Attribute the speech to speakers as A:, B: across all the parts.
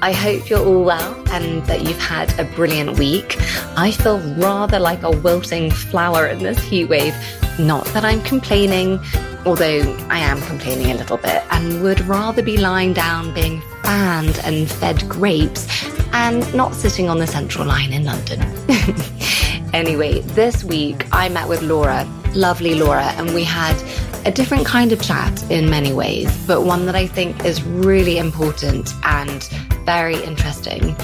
A: I hope you're all well and that you've had a brilliant week. I feel rather like a wilting flower in this heat wave. Not that I'm complaining, although I am complaining a little bit and would rather be lying down being fanned and fed grapes and not sitting on the central line in London. anyway, this week I met with Laura, lovely Laura, and we had a different kind of chat in many ways, but one that I think is really important and very interesting.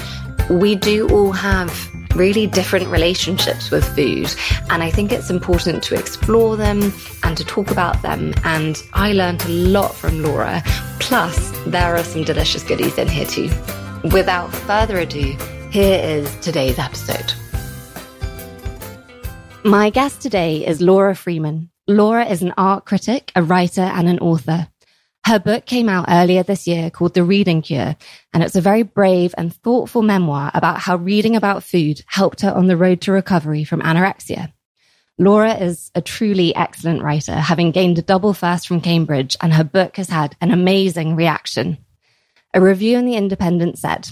A: We do all have really different relationships with food. And I think it's important to explore them and to talk about them. And I learned a lot from Laura. Plus, there are some delicious goodies in here too. Without further ado, here is today's episode. My guest today is Laura Freeman. Laura is an art critic, a writer, and an author. Her book came out earlier this year called The Reading Cure, and it's a very brave and thoughtful memoir about how reading about food helped her on the road to recovery from anorexia. Laura is a truly excellent writer, having gained a double first from Cambridge, and her book has had an amazing reaction. A review in The Independent said,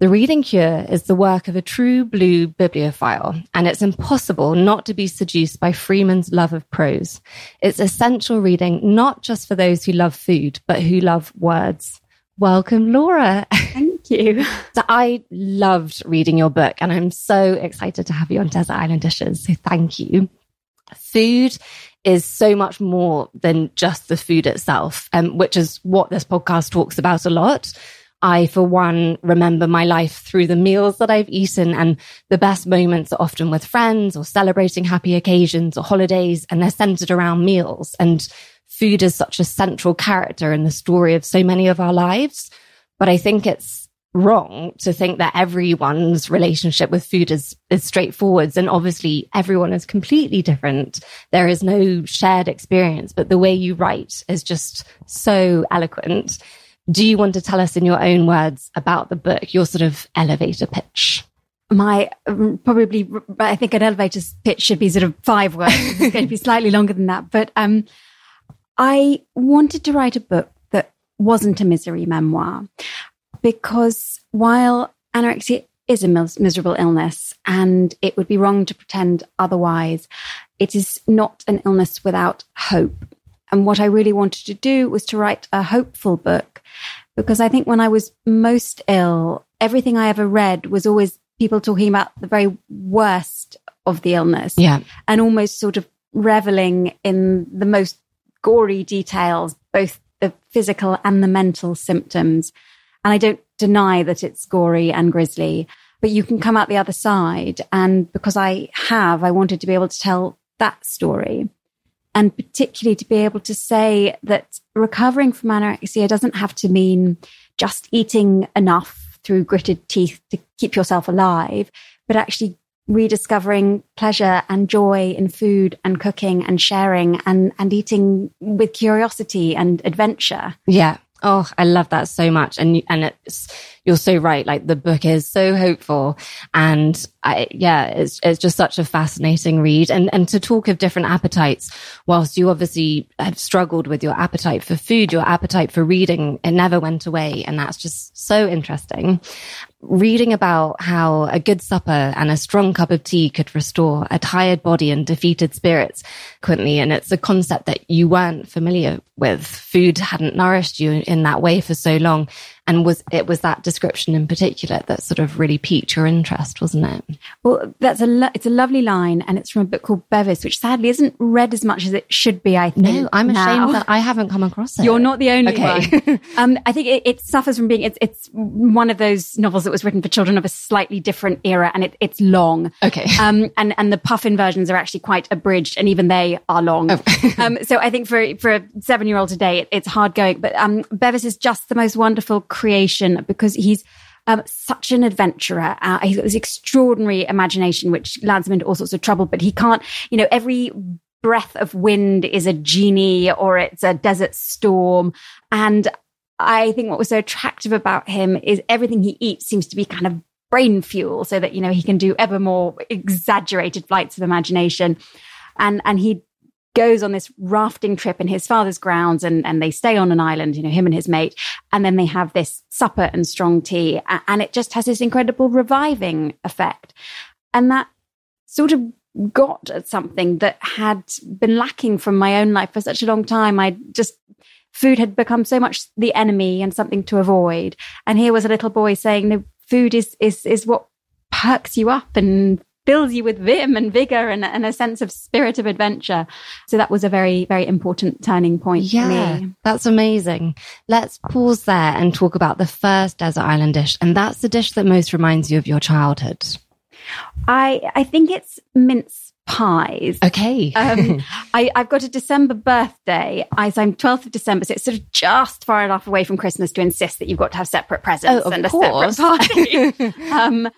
A: the Reading Cure is the work of a true blue bibliophile, and it's impossible not to be seduced by Freeman's love of prose. It's essential reading, not just for those who love food, but who love words. Welcome, Laura.
B: Thank you.
A: so I loved reading your book, and I'm so excited to have you on Desert Island Dishes. So thank you. Food is so much more than just the food itself, um, which is what this podcast talks about a lot. I, for one, remember my life through the meals that I've eaten and the best moments are often with friends or celebrating happy occasions or holidays and they're centered around meals. And food is such a central character in the story of so many of our lives. But I think it's wrong to think that everyone's relationship with food is, is straightforward. And obviously everyone is completely different. There is no shared experience, but the way you write is just so eloquent. Do you want to tell us in your own words about the book, your sort of elevator pitch?
B: My um, probably, I think an elevator pitch should be sort of five words. it's going to be slightly longer than that. But um, I wanted to write a book that wasn't a misery memoir because while anorexia is a mis- miserable illness and it would be wrong to pretend otherwise, it is not an illness without hope. And what I really wanted to do was to write a hopeful book because I think when I was most ill, everything I ever read was always people talking about the very worst of the illness.
A: Yeah.
B: And almost sort of reveling in the most gory details, both the physical and the mental symptoms. And I don't deny that it's gory and grisly, but you can come out the other side. And because I have, I wanted to be able to tell that story and particularly to be able to say that recovering from anorexia doesn't have to mean just eating enough through gritted teeth to keep yourself alive, but actually rediscovering pleasure and joy in food and cooking and sharing and, and eating with curiosity and adventure.
A: Yeah. Oh, I love that so much. And, and it's, you're so right. Like the book is so hopeful. And I, yeah, it's, it's just such a fascinating read. And, and to talk of different appetites, whilst you obviously have struggled with your appetite for food, your appetite for reading, it never went away. And that's just so interesting reading about how a good supper and a strong cup of tea could restore a tired body and defeated spirits quickly. And it's a concept that you weren't familiar with. Food hadn't nourished you in that way for so long and was it was that description in particular that sort of really piqued your interest wasn't it
B: well that's a lo- it's a lovely line and it's from a book called bevis which sadly isn't read as much as it should be i think
A: no i'm now. ashamed that i haven't come across it
B: you're not the only okay. one um, i think it, it, suffers from being it's, it's one of those novels that was written for children of a slightly different era and it, it's long
A: okay
B: um, and and the puffin versions are actually quite abridged and even they are long oh. um, so i think for for a seven year old today it, it's hard going but um, bevis is just the most wonderful creation because he's Um, such an adventurer. Uh, he's got this extraordinary imagination, which lands him into all sorts of trouble, but he can't, you know, every breath of wind is a genie or it's a desert storm. And I think what was so attractive about him is everything he eats seems to be kind of brain fuel so that, you know, he can do ever more exaggerated flights of imagination. And, and he goes on this rafting trip in his father's grounds and, and they stay on an island, you know, him and his mate. And then they have this supper and strong tea. And it just has this incredible reviving effect. And that sort of got at something that had been lacking from my own life for such a long time. I just, food had become so much the enemy and something to avoid. And here was a little boy saying, no, food is is is what perks you up and fills you with vim and vigor and, and, a sense of spirit of adventure. So that was a very, very important turning point
A: yeah, That's amazing. Let's pause there and talk about the first desert island dish. And that's the dish that most reminds you of your childhood.
B: I, I think it's mince pies.
A: Okay.
B: um, I, have got a December birthday. I, so I'm 12th of December, so it's sort of just far enough away from Christmas to insist that you've got to have separate presents
A: oh,
B: and
A: course.
B: a separate party. um,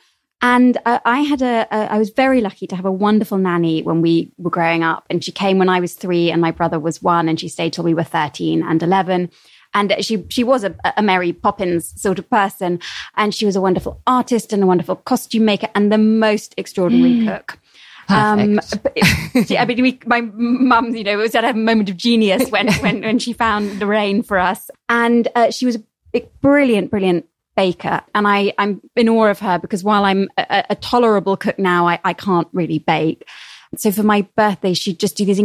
B: and uh, I had a, a, I was very lucky to have a wonderful nanny when we were growing up. And she came when I was three and my brother was one, and she stayed till we were 13 and 11 and she she was a, a, Mary Poppins sort of person, and she was a wonderful artist and a wonderful costume maker and the most extraordinary mm. cook.
A: Um,
B: I mean, we, my mum, you know, it was at a moment of genius when, when, when she found Lorraine for us. And uh, she was a brilliant, brilliant baker. And I, I'm in awe of her because while I'm a, a tolerable cook now, I, I can't really bake. So for my birthday, she'd just do these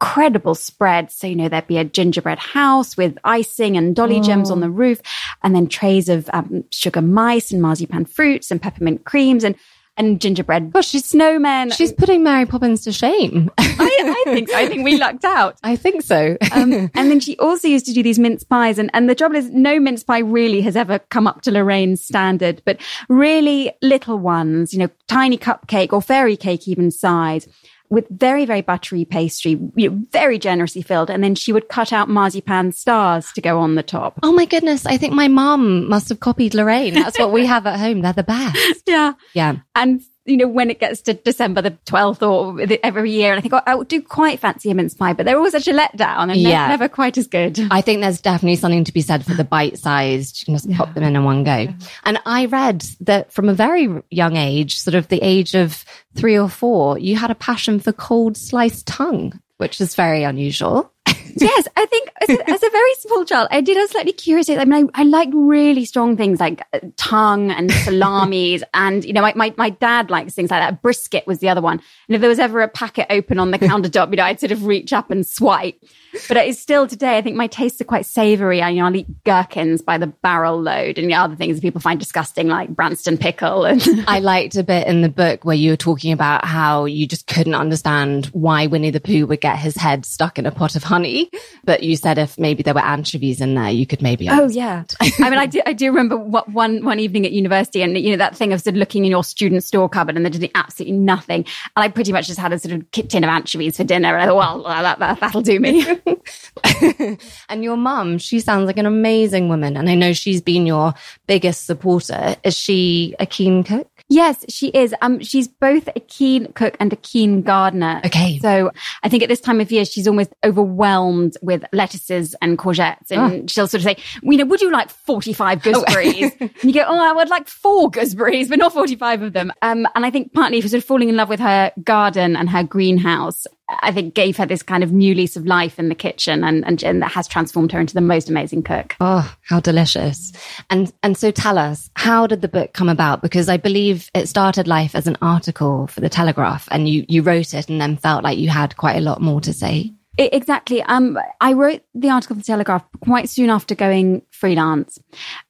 B: incredible spreads. So, you know, there'd be a gingerbread house with icing and dolly oh. gems on the roof, and then trays of um, sugar mice and marzipan fruits and peppermint creams. And and gingerbread Gosh, she's snowmen.
A: She's putting Mary Poppins to shame.
B: I, I, think so. I think we lucked out.
A: I think so. um,
B: and then she also used to do these mince pies. And, and the trouble is, no mince pie really has ever come up to Lorraine's standard, but really little ones, you know, tiny cupcake or fairy cake even size with very, very buttery pastry, you know, very generously filled. And then she would cut out marzipan stars to go on the top.
A: Oh my goodness. I think my mom must have copied Lorraine. That's what we have at home. They're the best.
B: Yeah.
A: Yeah.
B: And you know, when it gets to December the 12th or every year, and I think, oh, I do quite fancy a mince pie, but they're always such a letdown and yeah. never quite as good.
A: I think there's definitely something to be said for the bite sized. You can just yeah. pop them in in one go. Yeah. And I read that from a very young age, sort of the age of three or four, you had a passion for cold sliced tongue, which is very unusual
B: yes, I think as a, as a, very small child, I did. Was slightly curious. I mean, I, I liked really strong things like uh, tongue and salamis, and you know, my, my, my dad likes things like that. Brisket was the other one, and if there was ever a packet open on the countertop, you know, I'd sort of reach up and swipe. But it's still today. I think my tastes are quite savoury. I, you know, I'll eat gherkins by the barrel load, and the other things that people find disgusting, like Branston pickle. And
A: I liked a bit in the book where you were talking about how you just couldn't understand why Winnie the Pooh would get his head stuck in a pot of honey. But you said if maybe there were anchovies in there, you could maybe.
B: Understand. Oh yeah. I mean, I do. I do remember what one one evening at university, and you know that thing of sort of looking in your student store cupboard, and they're absolutely nothing. And I pretty much just had a sort of tin of anchovies for dinner, and I thought, well, that, that, that'll do me.
A: and your mum, she sounds like an amazing woman, and I know she's been your biggest supporter. Is she a keen cook?
B: Yes, she is. Um, she's both a keen cook and a keen gardener.
A: Okay.
B: So I think at this time of year, she's almost overwhelmed with lettuces and courgettes. And oh. she'll sort of say, you know, would you like 45 gooseberries? Oh. and you go, oh, I would like four gooseberries, but not 45 of them. Um, and I think partly for sort of falling in love with her garden and her greenhouse. I think gave her this kind of new lease of life in the kitchen and, and, and that has transformed her into the most amazing cook.
A: Oh, how delicious. And, and so tell us, how did the book come about? Because I believe it started life as an article for the Telegraph and you, you wrote it and then felt like you had quite a lot more to say.
B: It, exactly. Um, I wrote the article for the Telegraph quite soon after going freelance.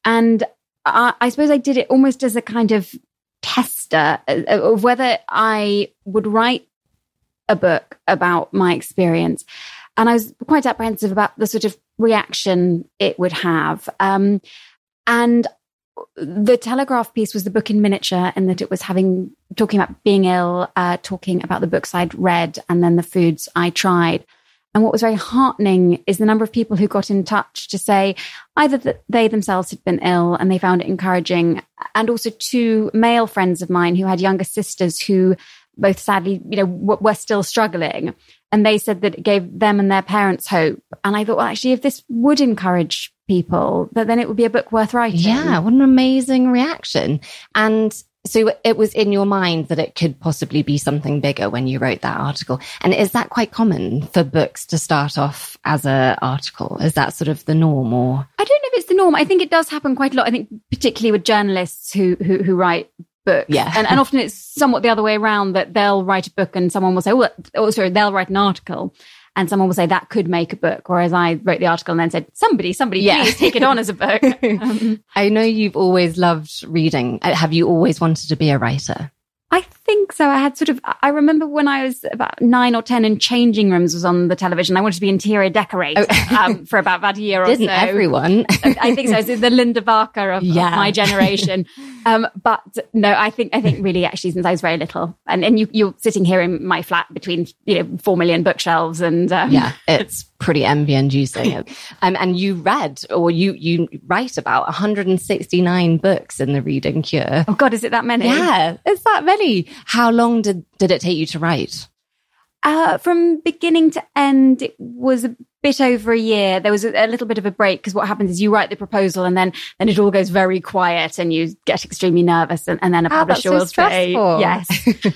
B: And I, I suppose I did it almost as a kind of tester of whether I would write a book about my experience. And I was quite apprehensive about the sort of reaction it would have. Um, and the Telegraph piece was the book in miniature, in that it was having talking about being ill, uh, talking about the books I'd read, and then the foods I tried. And what was very heartening is the number of people who got in touch to say either that they themselves had been ill and they found it encouraging and also two male friends of mine who had younger sisters who both sadly, you know, were still struggling. And they said that it gave them and their parents hope. And I thought, well, actually, if this would encourage people, that then it would be a book worth writing.
A: Yeah, what an amazing reaction. And so it was in your mind that it could possibly be something bigger when you wrote that article. And is that quite common for books to start off as an article? Is that sort of the norm or?
B: I don't know if it's the norm. I think it does happen quite a lot. I think particularly with journalists who, who, who write books.
A: Yeah.
B: And, and often it's somewhat the other way around that they'll write a book and someone will say, oh, oh, sorry, they'll write an article and someone will say that could make a book. Whereas I wrote the article and then said, somebody, somebody,
A: Yeah.
B: please take it on as a book. Um,
A: I know you've always loved reading. Uh, Have you always wanted to be a writer?
B: I think so. I had sort of, I remember when I was about nine or 10 and Changing Rooms was on the television. I wanted to be interior decorator um, for about, about a year or
A: Didn't
B: so.
A: everyone?
B: I think so. It's the Linda Barker of, of my generation. Um, but no, I think I think really actually since I was very little, and and you you're sitting here in my flat between you know four million bookshelves, and um,
A: yeah, it's pretty envy inducing. um, and you read or you, you write about 169 books in the reading cure.
B: oh god, is it that many?
A: Yeah, it's that many. How long did, did it take you to write?
B: Uh, from beginning to end, it was a bit over a year. There was a, a little bit of a break because what happens is you write the proposal and then then it all goes very quiet and you get extremely nervous and, and then a
A: that's
B: publisher
A: so
B: will say yes.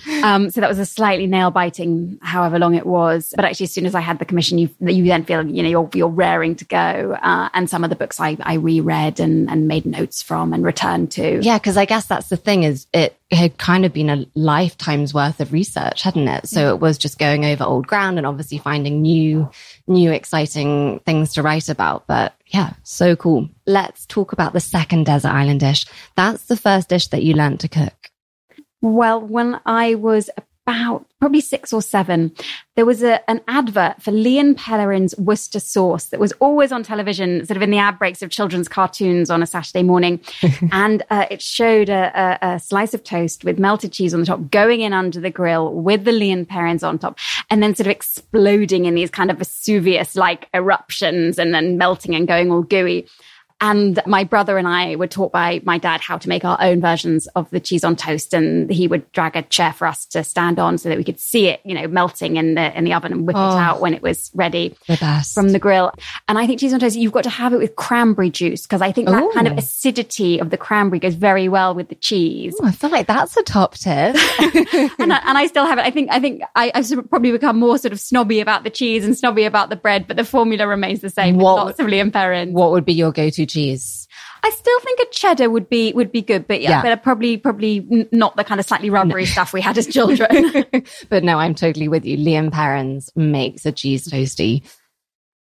B: um, so that was a slightly nail biting, however long it was. But actually, as soon as I had the commission, you you then feel you know you're you're raring to go. Uh, and some of the books I I reread and and made notes from and returned to.
A: Yeah, because I guess that's the thing is it had kind of been a lifetime's worth of research, hadn't it? So it was just going over old ground and obviously finding new, new exciting things to write about. But yeah, so cool. Let's talk about the second desert island dish. That's the first dish that you learned to cook.
B: Well, when I was about probably six or seven, there was a, an advert for Lea & Perrins Worcester sauce that was always on television, sort of in the ad breaks of children's cartoons on a Saturday morning. and uh, it showed a, a, a slice of toast with melted cheese on the top going in under the grill with the Lea & Perrins on top and then sort of exploding in these kind of Vesuvius like eruptions and then melting and going all gooey. And my brother and I were taught by my dad how to make our own versions of the cheese on toast. And he would drag a chair for us to stand on so that we could see it, you know, melting in the, in the oven and whip
A: Oh.
B: it out when it was ready
A: The
B: from the grill. And I think cheese on toast, you've got to have it with cranberry juice because I think that kind of acidity of the cranberry goes very well with the cheese.
A: Oh, I feel like that's a top tip.
B: and, I, and I still have it. I think I think I, I've probably become more sort of snobby about the cheese and snobby about the bread, but the formula remains the same.
A: What-
B: Lots of Liam Perrin.
A: what would be your go-to cheese?
B: I still think a cheddar would be would be good, but yeah,
A: Yeah.
B: but probably probably not the kind of slightly rubbery stuff we had as children.
A: but no, I'm totally with you. Lea & Perrins makes a cheese toasty.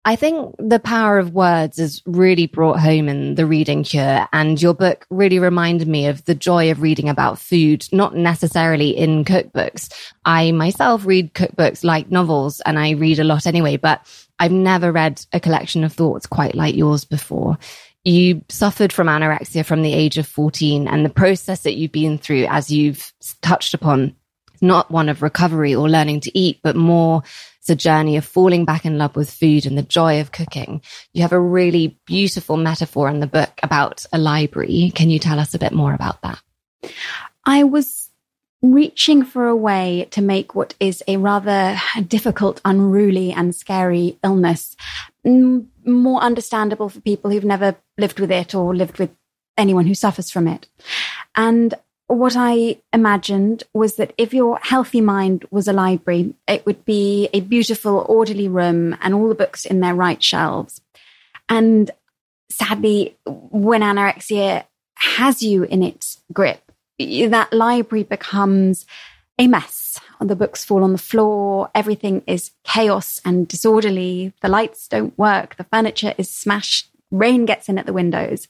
A: I think the power of words is really brought home in the reading cure. And your book really reminded me of the joy of reading about food, not necessarily in cookbooks. I myself read cookbooks like novels and I read a lot anyway, but I've never read a collection of thoughts quite like yours before. You suffered from anorexia from the age of 14 and the process that you've been through, as you've touched upon, not one of recovery or learning to eat, but more it's a journey of falling back in love with food and the joy of cooking. You have a really beautiful metaphor in the book about a library. Can you tell us a bit more about that?
B: I was reaching for a way to make what is a rather difficult, unruly, and scary illness mm, more understandable for people who've never lived with it or lived with anyone who suffers from it. And what I imagined was that if your healthy mind was a library, it would be a beautiful, orderly room and all the books in their right shelves. And sadly, when anorexia has you in its grip, that library becomes a mess. The books fall on the floor. Everything is chaos and disorderly. The lights don't work. The furniture is smashed. Rain gets in at the windows.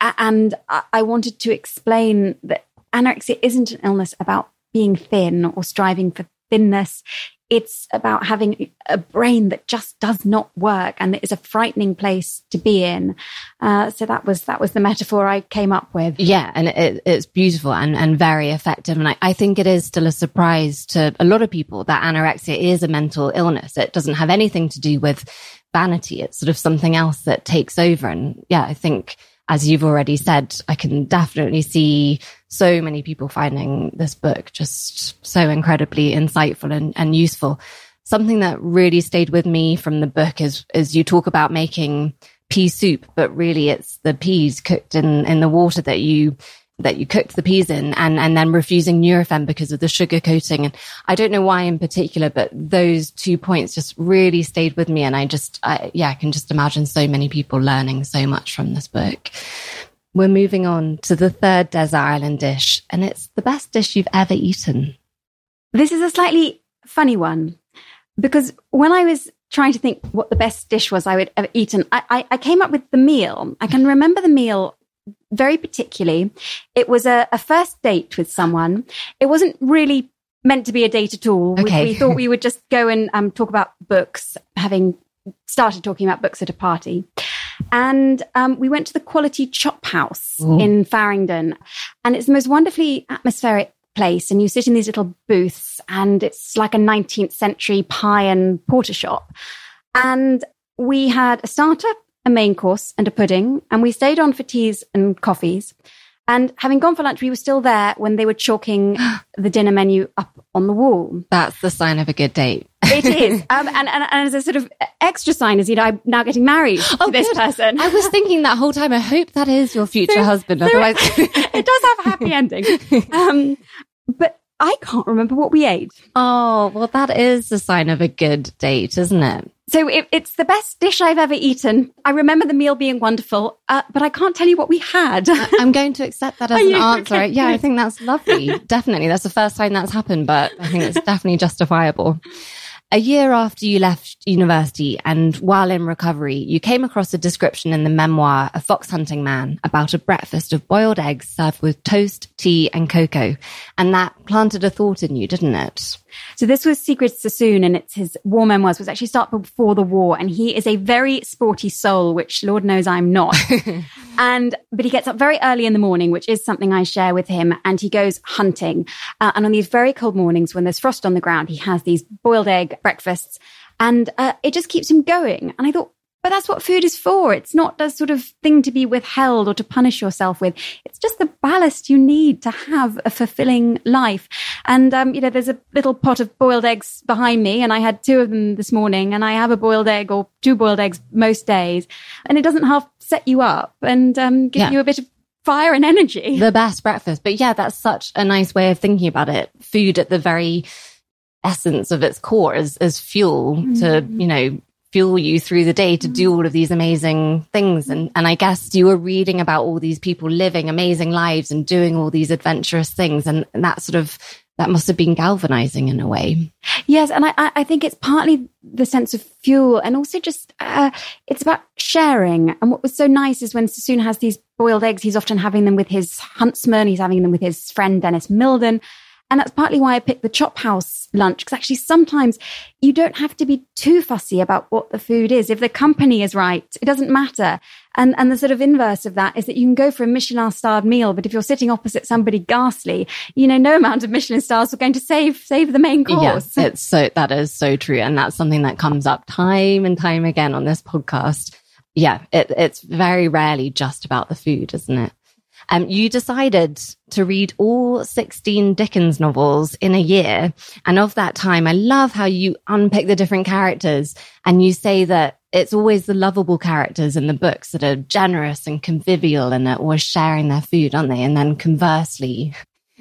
B: And I wanted to explain that anorexia isn't an illness about being thin or striving for thinness. It's about having a brain that just does not work and it is a frightening place to be in. Uh, so that was, that was the metaphor I came up with.
A: Yeah, and it, it's beautiful and, and very effective. And I, I think it is still a surprise to a lot of people that anorexia is a mental illness. It doesn't have anything to do with vanity. It's sort of something else that takes over. And yeah, I think as you've already said, I can definitely see so many people finding this book just so incredibly insightful and, and useful. Something that really stayed with me from the book is, is you talk about making pea soup, but really it's the peas cooked in, in the water that you that you cooked the peas in and, and then refusing Nurofen because of the sugar coating. And I don't know why in particular, but those two points just really stayed with me. And I just, I, yeah, I can just imagine so many people learning so much from this book. We're moving on to the third desert island dish, and it's the best dish you've ever eaten.
B: This is a slightly funny one because when I was trying to think what the best dish was I would have eaten, I, I, I came up with the meal. I can remember the meal very particularly. It was a, a first date with someone. It wasn't really meant to be a date at all.
A: Okay.
B: We, we thought we would just go and um, talk about books, having started talking about books at a party. And um, we went to the Quality Chop House
A: Ooh.
B: in Farringdon. And it's the most wonderfully atmospheric place. And you sit in these little booths, and it's like a 19th century pie and porter shop. And we had a starter, a main course, and a pudding. And we stayed on for teas and coffees. And having gone for lunch, we were still there when they were chalking the dinner menu up on the wall.
A: That's the sign of a good date.
B: It is. Um, and, and, and as a sort of extra sign is, you know, I'm now getting married
A: Oh,
B: to this
A: good.
B: person.
A: I was thinking that whole time, I hope that is your future
B: So-
A: husband. Otherwise,
B: it does have a happy ending. Um, but I can't remember what we ate.
A: oh, well, that is a sign of a good date, isn't it?
B: So it, it's the best dish I've ever eaten. I remember the meal being wonderful, uh, but I can't tell you what we had.
A: I'm going to accept that as an answer.
B: Okay,
A: Yeah, I think that's lovely. definitely. That's the first time that's happened, but I think it's definitely justifiable. A year after you left university and while in recovery, you came across a description in the memoir, A Fox Hunting Man, about a breakfast of boiled eggs served with toast, tea, and cocoa. And that planted a thought in you, didn't it?
B: So this was Siegfried Sassoon and it's his war memoirs, was actually started before the war. And he is a very sporty soul, which Lord knows I'm not. and, but he gets up very early in the morning, which is something I share with him. And he goes hunting. Uh, and on these very cold mornings when there's frost on the ground, he has these boiled egg breakfasts and uh, it just keeps him going. And I thought, but that's what food is for. It's not a sort of thing to be withheld or to punish yourself with. It's just the ballast you need to have a fulfilling life. And, um, you know, there's a little pot of boiled eggs behind me and I had two of them this morning and I have a boiled egg or two boiled eggs most days. And it doesn't half set you up and, um, give
A: Yeah.
B: you a bit of fire and energy.
A: the best breakfast. But yeah, that's such a nice way of thinking about it. Food at the very essence of its core is, is fuel to, you know, fuel you through the day to do all of these amazing things. And, and I guess you were reading about all these people living amazing lives and doing all these adventurous things. And, and that sort of, that must have been galvanizing in a way.
B: Yes, and I, I I think it's partly the sense of fuel, and also just uh, it's about sharing. And what was so nice is when Sassoon has these boiled eggs, he's often having them with his huntsman, he's having them with his friend Denis Milden. And that's partly why I picked the Chop House lunch, because actually sometimes you don't have to be too fussy about what the food is. If the company is right, it doesn't matter. And, and the sort of inverse of that is that you can go for a Michelin starred meal, but if you're sitting opposite somebody ghastly, you know, no amount of Michelin stars are going to save, save the main course.
A: Yes, it's so that is so true, and that's something that comes up time and time again on this podcast. Yeah, it, it's very rarely just about the food, isn't it? Um, you decided to read all 16 Dickens novels in a year. And of that time, I love how you unpick the different characters and you say that it's always the lovable characters in the books that are generous and convivial and are always sharing their food, aren't they? And then conversely,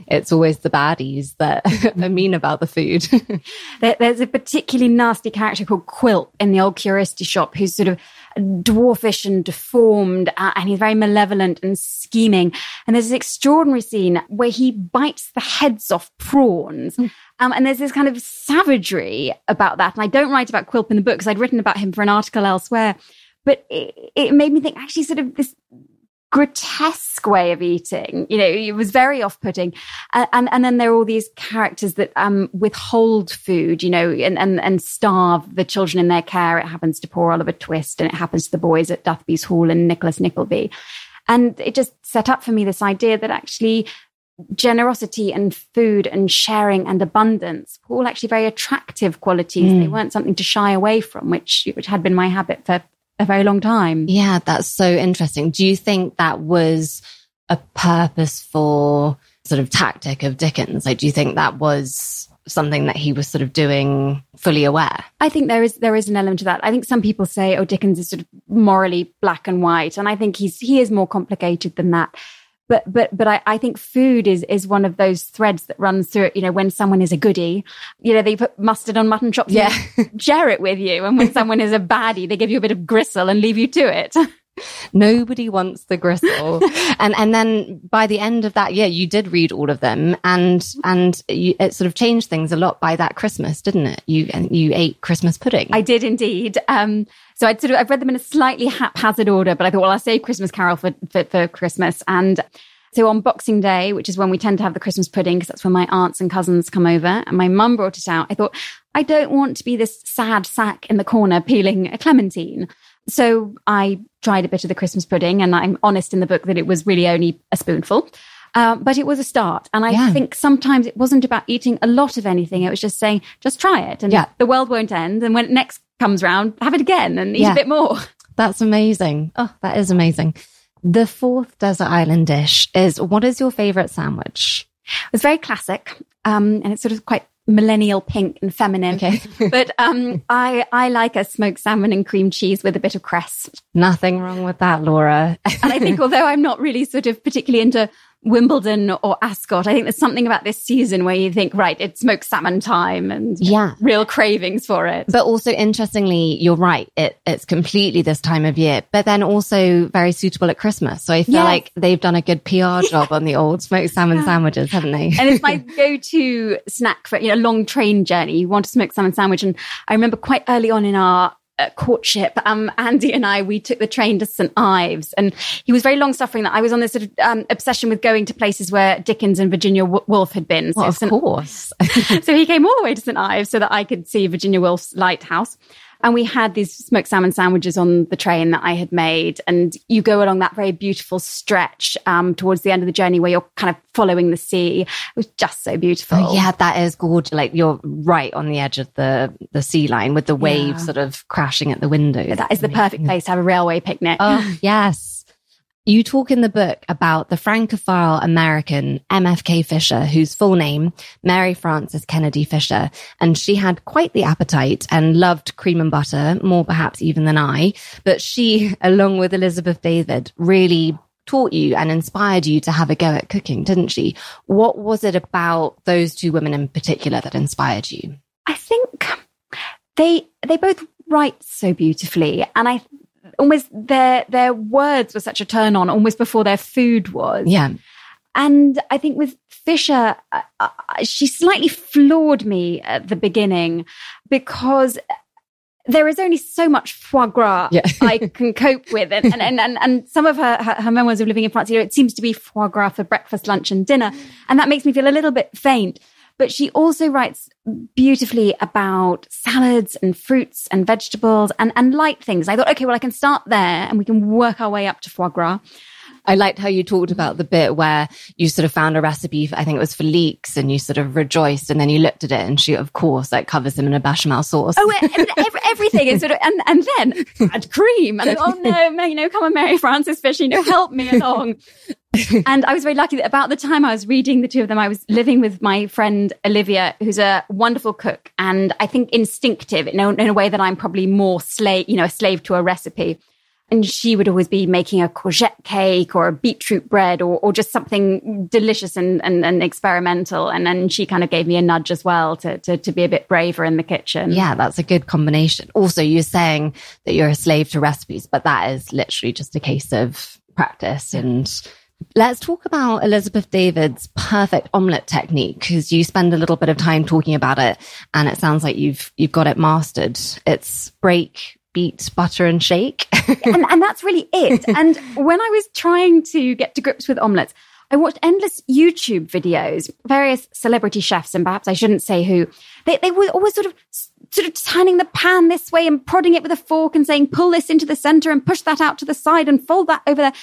A: it's always the baddies that are mean about the food.
B: There, there's a particularly nasty character called Quilp in the old curiosity shop who's sort of dwarfish and deformed, uh, and he's very malevolent and scheming. And there's this extraordinary scene where he bites the heads off prawns. Um, and there's this kind of savagery about that. And I don't write about Quilp in the book because I'd written about him for an article elsewhere. But it, it made me think actually sort of this grotesque way of eating. You know, it was very off-putting. Uh, and and then there are all these characters that um withhold food, you know, and and and starve the children in their care. It happens to poor Oliver Twist, and it happens to the boys at Dotheboys Hall and Nicholas Nickleby. And it just set up for me this idea that actually generosity and food and sharing and abundance were all actually very attractive qualities. They weren't something to shy away from, which which had been my habit for a very long time.
A: Yeah, that's so interesting. Do you think that was a purposeful sort of tactic of Dickens? Like, do you think that was something that he was sort of doing fully aware?
B: I think there is there is an element to that. I think some people say, "Oh, Dickens is sort of morally black and white," and I think he's he is more complicated than that. But but but I, I think food is is one of those threads that runs through it. You know, when someone is a goody, you know, they put mustard on mutton chops,
A: Yeah.
B: share it with you, and when someone is a baddie, they give you a bit of gristle and leave you to it.
A: Nobody wants the gristle. and and then by the end of that year, you did read all of them, and and you, it sort of changed things a lot by that Christmas, didn't it? You you ate Christmas pudding.
B: I did indeed. Um, so I'd sort of I've read them in a slightly haphazard order, but I thought, well, I'll save Christmas Carol for for, for Christmas. And so on Boxing Day, which is when we tend to have the Christmas pudding, because that's when my aunts and cousins come over, and my mum brought it out. I thought, I don't want to be this sad sack in the corner peeling a clementine. So I tried a bit of the Christmas pudding, and I'm honest in the book that it was really only a spoonful. Um, but it was a start. And I
A: Yeah.
B: think sometimes it wasn't about eating a lot of anything. It was just saying, just try it. And
A: Yeah.
B: the world won't end. And when it next comes round, have it again and eat
A: Yeah.
B: a bit more.
A: That's amazing. Oh, that is amazing. The fourth desert island dish is what is your favorite sandwich?
B: It was very classic. Um, and it's sort of quite millennial pink and feminine.
A: Okay.
B: but um, I, I like a smoked salmon and cream cheese with a bit of cress.
A: Nothing wrong with that, Laura.
B: And I think although I'm not really sort of particularly into Wimbledon or Ascot, I think there's something about this season where you think, right, it's smoked salmon time and
A: yeah.
B: real cravings for it.
A: But also, interestingly, you're right. It, it's completely this time of year, but then also very suitable at Christmas. So I feel
B: Yes.
A: like they've done a good PR job on the old smoked salmon sandwiches, haven't they?
B: and it's my go-to snack for you know a long train journey. You want a smoked salmon sandwich, and I remember quite early on in our courtship, um, Andy and I we took the train to St Ives, and he was very long suffering that I was on this sort of um, obsession with going to places where Dickens and Virginia w- Woolf had been. So
A: well, of
B: St.
A: course.
B: so he came all the way to St Ives so that I could see Virginia Woolf's lighthouse. And we had these smoked salmon sandwiches on the train that I had made. And you go along that very beautiful stretch um, towards the end of the journey where you're kind of following the sea. It was just so beautiful.
A: Oh, yeah, that is gorgeous. Like you're right on the edge of the the sea line with the waves
B: Yeah.
A: sort of crashing at the window.
B: That is the perfect place to have a railway picnic.
A: Oh, yes. You talk in the book about the Francophile American MFK Fisher, whose full name, Mary Frances Kennedy Fisher, and she had quite the appetite and loved cream and butter, more perhaps even than I. But she, along with Elizabeth David, really taught you and inspired you to have a go at cooking, didn't she? What was it about those two women in particular that inspired you?
B: I think they they both write so beautifully, and I almost their their words were such a turn on almost before their food was.
A: Yeah.
B: And I think with Fisher, uh, uh, she slightly floored me at the beginning because there is only so much foie gras
A: Yeah.
B: I can cope with. And, and, and, and, some of her, her, her memoirs of living in France, you know, it seems to be foie gras for breakfast, lunch, and dinner. And that makes me feel a little bit faint. But she also writes beautifully about salads and fruits and vegetables and, and light things. I thought, okay, well, I can start there and we can work our way up to foie gras.
A: I liked how you talked about the bit where you sort of found a recipe, for, I think it was for leeks, and you sort of rejoiced, and then you looked at it, and she, of course, like covers them in a bechamel sauce.
B: Oh, e- e- ev- everything is sort of, and, and then add cream. And oh no, you know, come on, Mary Frances Fisher, you know, help me along. and I was very lucky that about the time I was reading the two of them, I was living with my friend Olivia, who's a wonderful cook and I think instinctive in a, in a way that I'm probably more slave, you know, a slave to a recipe. And she would always be making a courgette cake or a beetroot bread or, or just something delicious and, and, and experimental. And then she kind of gave me a nudge as well to, to, to be a bit braver in the kitchen.
A: Yeah, that's a good combination. Also, you're saying that you're a slave to recipes, but that is literally just a case of practice. And let's talk about Elizabeth David's perfect omelette technique because you spend a little bit of time talking about it, and it sounds like you've you've got it mastered. It's break, beat, butter, and shake.
B: and, and that's really it. And when I was trying to get to grips with omelets, I watched endless YouTube videos, various celebrity chefs, and perhaps I shouldn't say who. They, they were always sort of sort of turning the pan this way and prodding it with a fork and saying, pull this into the center and push that out to the side and fold that over there.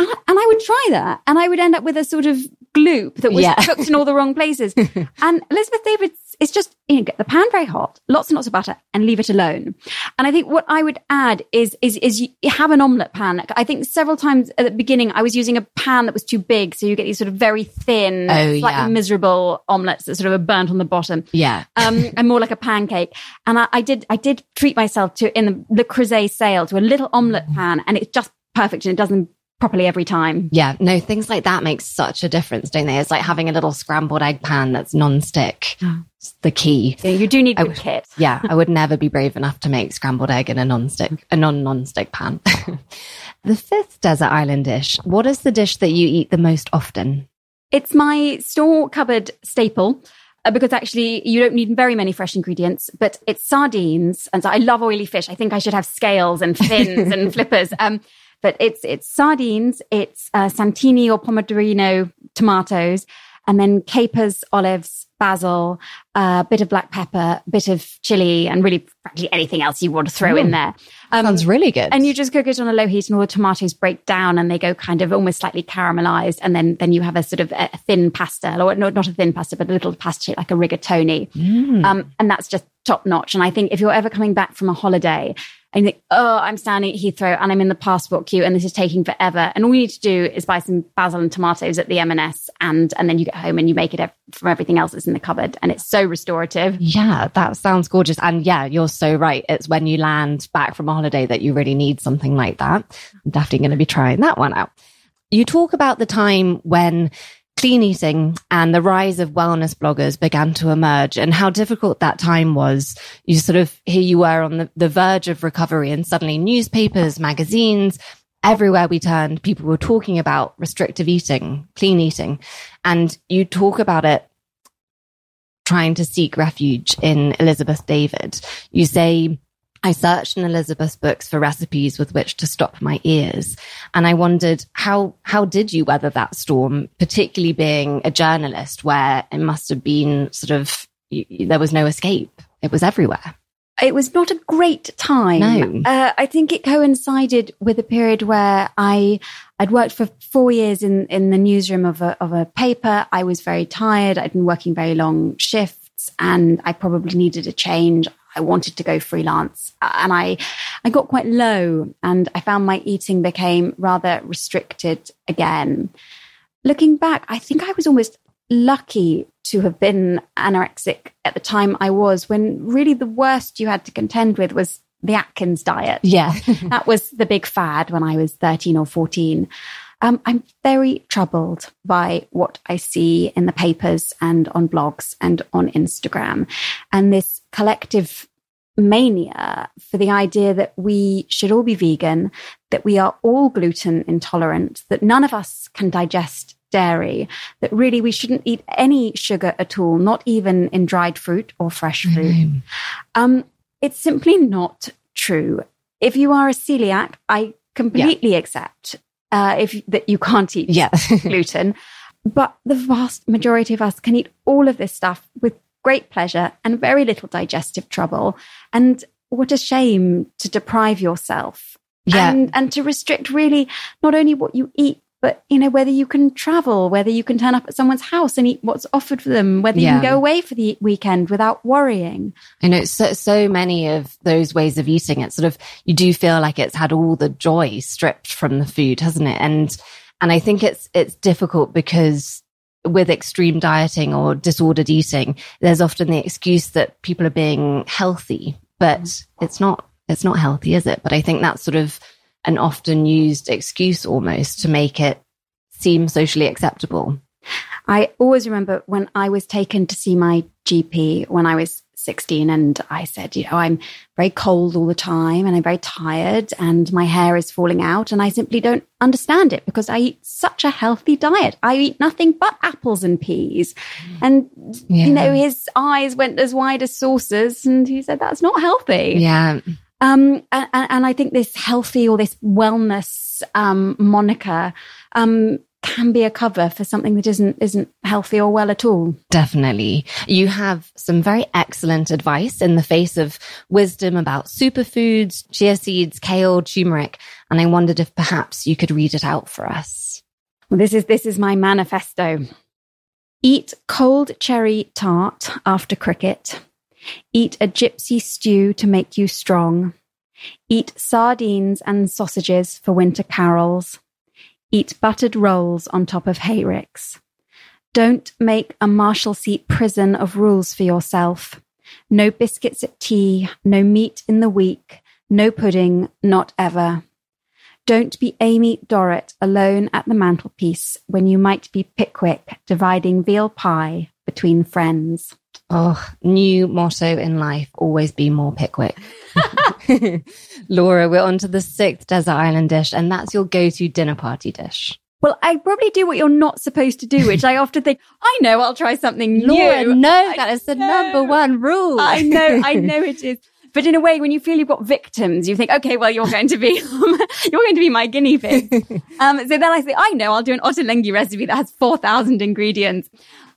B: And I, and I would try that and I would end up with a sort of gloop that was
A: Yeah.
B: cooked in all the wrong places. and Elizabeth David's it's just, you know, get the pan very hot, lots and lots of butter and leave it alone. And I think what I would add is, is, is you have an omelette pan. I think several times at the beginning, I was using a pan that was too big. So you get these sort of very thin,
A: Oh,
B: slightly
A: yeah.
B: miserable omelets that sort of are burnt on the bottom
A: Yeah.
B: um, and more like a pancake. And I, I did, I did treat myself to in the Le Creuset sale to a little omelette pan, and it's just perfect, and it does them properly every time.
A: Yeah, no, things like that make such a difference, don't they? It's like having a little scrambled egg pan that's non-stick.
B: Oh.
A: It's the key.
B: So you do need
A: would-
B: kit.
A: Yeah, I would never be brave enough to make scrambled egg in a non-stick, a non-non-stick pan. the fifth desert island dish. What is the dish that you eat the most often?
B: It's my store cupboard staple. uh, Because actually, you don't need very many fresh ingredients, but it's sardines, and so I love oily fish. I think I should have scales and fins and flippers. Um, but it's it's sardines, it's uh, Santini or Pomodorino tomatoes, and then capers, olives, basil, a bit of black pepper, a bit of chili, and really, frankly, anything else you want to throw in
A: Mm.
B: there. Um,
A: Sounds really good.
B: and you just cook it on a low heat, and all the tomatoes break down, and they go kind of almost slightly caramelized, and then then you have a sort of a, thin pasta, or not not a thin pasta, but a little pasta shape like a rigatoni,
A: Mm.
B: um, and that's just top notch. And I think if you're ever coming back from a holiday and you think, oh, I'm standing at Heathrow and I'm in the passport queue, and this is taking forever, and all you need to do is buy some basil and tomatoes at the M&S, and and then you get home and you make it from everything else that's in the cupboard, and it's so restorative.
A: Yeah, that sounds gorgeous. And yeah, you're so right. It's when you land back from a holiday that you really need something like that. I'm definitely going to be trying that one out. You talk about the time when clean eating and the rise of wellness bloggers began to emerge and how difficult that time was. You sort of, here you were on the, the verge of recovery and suddenly newspapers, magazines, everywhere we turned, people were talking about restrictive eating, clean eating. And you talk about it trying to seek refuge in Elizabeth David. You say, I searched in Elizabeth's books for recipes with which to stop my ears. And I wondered how, how did you weather that storm, particularly being a journalist where it must have been sort of, there was no escape. It was everywhere.
B: it was not a great time.
A: No.
B: Uh, I think it coincided with a period where I I'd worked for four years in in the newsroom of a of a paper. I was very tired. I'd been working very long shifts, and I probably needed a change. I wanted to go freelance, uh, and I I got quite low, and I found my eating became rather restricted again. Looking back, I think I was almost lucky to have been anorexic at the time I was, when really the worst you had to contend with was the Atkins diet.
A: Yeah.
B: that was the big fad when I was 13 or 14. Um, I'm very troubled by what I see in the papers and on blogs and on Instagram and this collective mania for the idea that we should all be vegan, that we are all gluten intolerant, that none of us can digest dairy, that really we shouldn't eat any sugar at all, not even in dried fruit or fresh fruit. Um, it's simply not true. If you are a celiac, I completely accept uh, if that you can't eat
A: Yeah.
B: gluten, but the vast majority of us can eat all of this stuff with great pleasure and very little digestive trouble. And what a shame to deprive yourself
A: Yeah.
B: and and to restrict really not only what you eat but you know whether you can travel whether you can turn up at someone's house and eat what's offered for them whether you can go away for the weekend without worrying
A: I know so, so many of those ways of eating it sort of, you do feel like it's had all the joy stripped from the food, hasn't it? And, and I think it's, it's difficult because with extreme dieting or disordered eating, there's often the excuse that people are being healthy, but mm. it's not, it's not healthy, is it? But I think that's sort of an often used excuse almost to make it seem socially acceptable.
B: I always remember when I was taken to see my GP when I was 16 and I said, you know, I'm very cold all the time and I'm very tired and my hair is falling out and I simply don't understand it because I eat such a healthy diet. I eat nothing but apples and peas. And,
A: Yeah.
B: you know, his eyes went as wide as saucers and he said, that's not healthy.
A: Yeah.
B: Um, and, and I think this healthy or this wellness um, moniker um, can be a cover for something that isn't isn't healthy or well at all.
A: Definitely. You have some very excellent advice in the face of wisdom about superfoods, chia seeds, kale, turmeric. And I wondered if perhaps you could read it out for us.
B: Well, this is this is my manifesto. Eat cold cherry tart after cricket. Eat a gypsy stew to make you strong. Eat sardines and sausages for winter carols. Eat buttered rolls on top of hayricks. Don't make a Marshalsea prison of rules for yourself. No biscuits at tea, no meat in the week, no pudding, not ever. Don't be Amy Dorrit alone at the mantelpiece when you might be Pickwick dividing veal pie between friends.
A: Oh, new motto in life always be more Pickwick. Laura, we're on to the sixth desert island dish, and that's your go to dinner party dish.
B: Well, I probably do what you're not supposed to do, which I often think, I know I'll try something
A: Laura,
B: new.
A: no, that is the number one rule.
B: I know, I know it is. But in a way, when you feel you've got victims, you think, okay, well, you're going to be, you're going to be my guinea pig. um, so then I say, I know, I'll do an ottolenghi recipe that has 4,000 ingredients.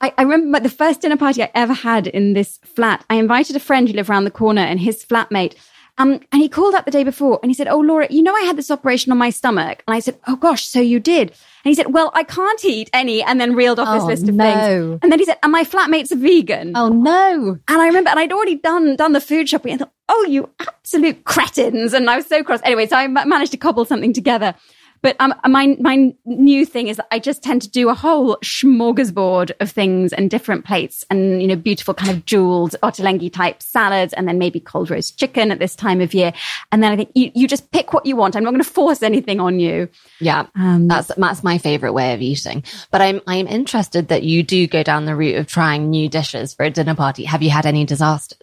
B: I, I remember the first dinner party I ever had in this flat. I invited a friend who lived around the corner and his flatmate. Um, and he called up the day before and he said, Oh, Laura, you know, I had this operation on my stomach. And I said, Oh gosh, so you did. And he said, Well, I can't eat any. And then reeled off
A: Oh,
B: this list of
A: no.
B: things. And then he said, And my flatmate's a vegan.
A: oh no.
B: And I remember, and I'd already done done the food shopping. I thought, oh, you absolute cretins! And I was so cross. Anyway, so I managed to cobble something together. But um, my my new thing is I just tend to do a whole smorgasbord of things and different plates and you know beautiful kind of jeweled ottolenghi type salads and then maybe cold roast chicken at this time of year. And then I think you, you just pick what you want. I'm not going to force anything on you.
A: Yeah,
B: Um,
A: that's that's my favorite way of eating. But I'm I'm interested that you do go down the route of trying new dishes for a dinner party. Have you had any disasters?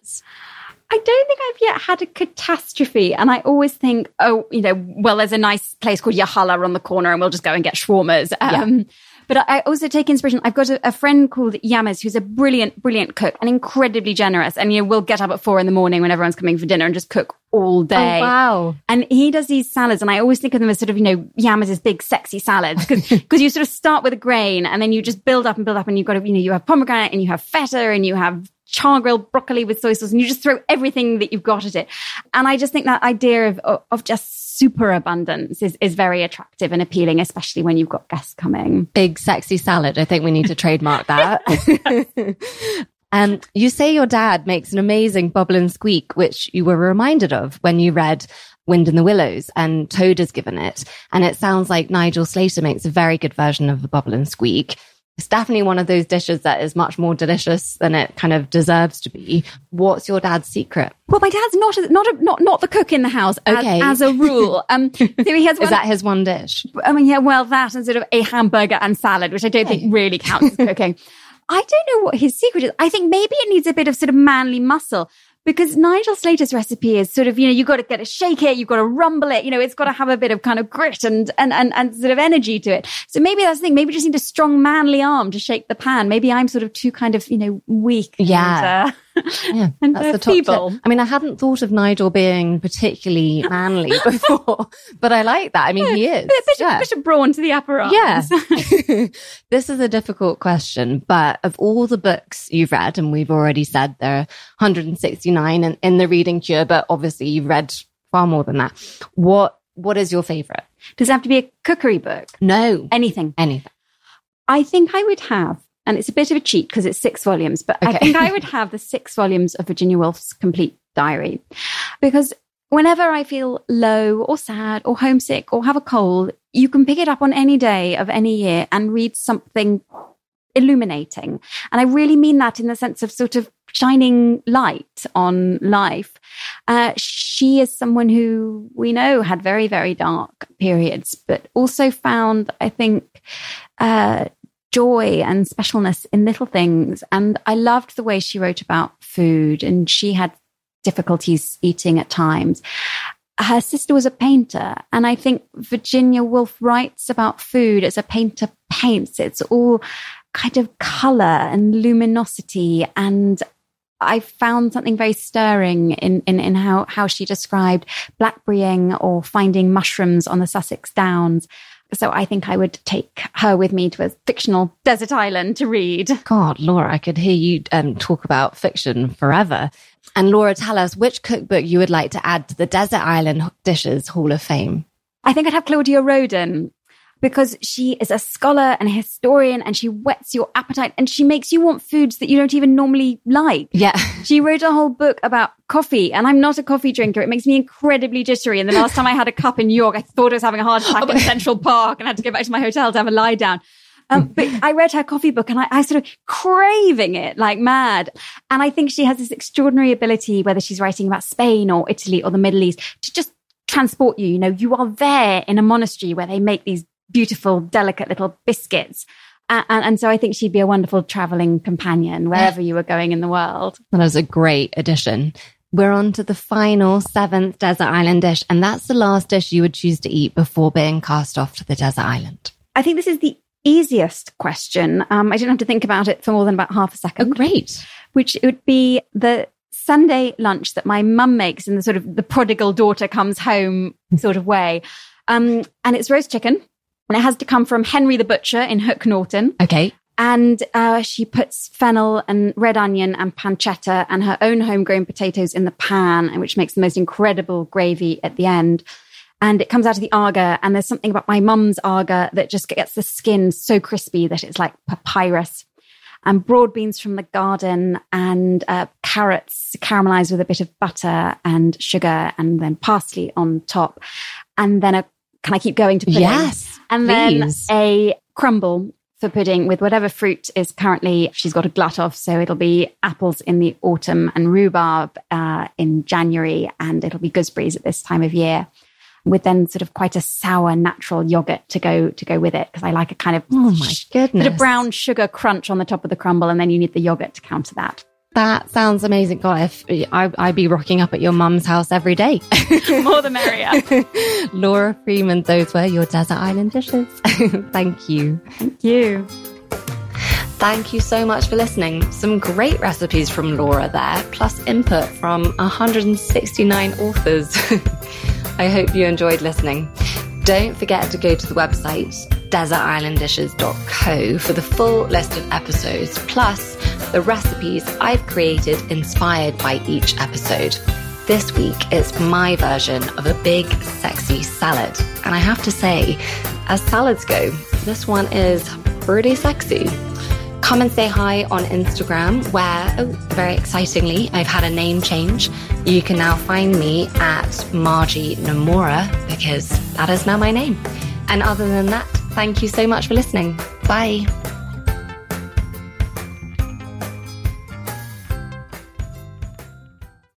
B: I don't think I've yet had a catastrophe. And I always think, oh, you know, well, there's a nice place called Yahala on the corner and we'll just go and get shawarmas. Um, But I also take inspiration. I've got a, a friend called Yamas who's a brilliant, brilliant cook and incredibly generous. And, you know, we'll get up at four in the morning when everyone's coming for dinner and just cook all day.
A: Oh, wow.
B: And he does these salads, and I always think of them as sort of, you know, Yamas' big sexy salads because you sort of start with a grain and then you just build up and build up, and you've got to, you know, you have pomegranate and you have feta and you have char grilled broccoli with soy sauce, and you just throw everything that you've got at it. And I just think that idea of of, just super abundance is is very attractive and appealing, especially when you've got guests coming.
A: Big sexy salad. I think we need to trademark that. Um, you say your dad makes an amazing bubble and squeak, which you were reminded of when you read Wind in the Willows and Toad has given it. And it sounds like Nigel Slater makes a very good version of the bubble and squeak. It's definitely one of those dishes that is much more delicious than it kind of deserves to be. What's your dad's secret?
B: Well, my dad's not a, not a, not not the cook in the house
A: Okay.
B: as a rule. Um, so he has
A: Is that his one dish?
B: I mean, yeah, well, that and sort of a hamburger and salad, which I don't think really counts as cooking. I don't know what his secret is. I think maybe it needs a bit of sort of manly muscle because Nigel Slater's recipe is sort of, you know, you've got to get to shake it, you've got to rumble it, you know, it's got to have a bit of kind of grit and, and, and, and sort of energy to it. So maybe that's the thing. Maybe we just need a strong manly arm to shake the pan. Maybe I'm sort of too kind of, you know, weak.
A: Yeah.
B: And, uh,
A: Yeah,
B: And
A: that's the top
B: feeble.
A: tip. I mean, I hadn't thought of Nigel being particularly manly before, but I like that. I mean, he is.
B: a bit,
A: Yeah.
B: bit of brawn to the upper arms.
A: Yeah. this is a difficult question, but of all the books you've read, and we've already said there are 169 in, in the reading cure, but obviously you've read far more than that. What what is your favorite?
B: Does it have to be a cookery book?
A: No.
B: Anything.
A: Anything.
B: I think I would have, and it's a bit of a cheat because it's six volumes, but I think I would have the six volumes of Virginia Woolf's complete diary because whenever I feel low or sad or homesick or have a cold, you can pick it up on any day of any year and read something illuminating. And I really mean that in the sense of sort of shining light on life. Uh, she is someone who we know had very, very dark periods, but also found, I think, uh, joy and specialness in little things. And I loved the way she wrote about food, and she had difficulties eating at times. Her sister was a painter, and I think Virginia Woolf writes about food as a painter paints. It's all kind of color and luminosity and I found something very stirring in, in, in how, how she described blackberrying or finding mushrooms on the Sussex Downs. So I think I would take her with me to a fictional desert island to read.
A: God, Laura, I could hear you um, talk about fiction forever. And Laura, tell us which cookbook you would like to add to the Desert Island Dishes Hall of Fame.
B: I think I'd have Claudia Roden. Because she is a scholar and a historian and she whets your appetite and she makes you want foods that you don't even normally like.
A: Yeah.
B: She wrote a whole book about coffee and I'm not a coffee drinker. It makes me incredibly jittery. And the last time I had a cup in New York, I thought I was having a heart attack in Central Park and had to go back to my hotel to have a lie down. Um, but I read her coffee book and I, I sort of craving it like mad. And I think she has this extraordinary ability, whether she's writing about Spain or Italy or the Middle East, to just transport you. You know, you are there in a monastery where they make these beautiful, delicate little biscuits. And, and, so I think she'd be a wonderful traveling companion wherever you were going in the world.
A: That was a great addition. We're on to the final seventh desert island dish, and that's the last dish you would choose to eat before being cast off to the desert island.
B: I think this is the easiest question. Um, I didn't have to think about it for more than about half a second.
A: Oh, great.
B: Which would be the Sunday lunch that my mum makes in the sort of the prodigal daughter comes home sort of way. Um, and it's roast chicken. And it has to come from Henry the Butcher in Hook Norton.
A: Okay.
B: And uh, she puts fennel and red onion and pancetta and her own homegrown potatoes in the pan, which makes the most incredible gravy at the end. And it comes out of the Aga. And there's something about my mum's Aga that just gets the skin so crispy that it's like papyrus. And broad beans from the garden and uh, carrots caramelized with a bit of butter and sugar and then parsley on top. And then a, can I keep going to pudding?
A: Yes.
B: And
A: please.
B: then a crumble for pudding with whatever fruit is currently she's got a glut of. So it'll be apples in the autumn and rhubarb uh, in January, and it'll be gooseberries at this time of year. With then sort of quite a sour natural yogurt to go to go with it because I like a kind of
A: Oh my goodness.
B: bit of brown sugar crunch on the top of the crumble, and then you need the yogurt to counter that.
A: That sounds amazing. God, if I, I'd be rocking up at your mum's house every day.
B: More the merrier.
A: Laura Freeman, those were your desert island dishes. Thank you.
B: Thank you.
A: Thank you so much for listening. Some great recipes from Laura there, plus input from 169 authors. I hope you enjoyed listening. Don't forget to go to the website desertislanddishes.co for the full list of episodes, plus the recipes I've created inspired by each episode. This week, it's my version of a big, sexy salad. And I have to say, as salads go, this one is pretty sexy. Come and say hi on Instagram, where, oh, very excitingly, I've had a name change. You can now find me at Margie Nomura because that is now my name. And other than that, thank you so much for listening. Bye.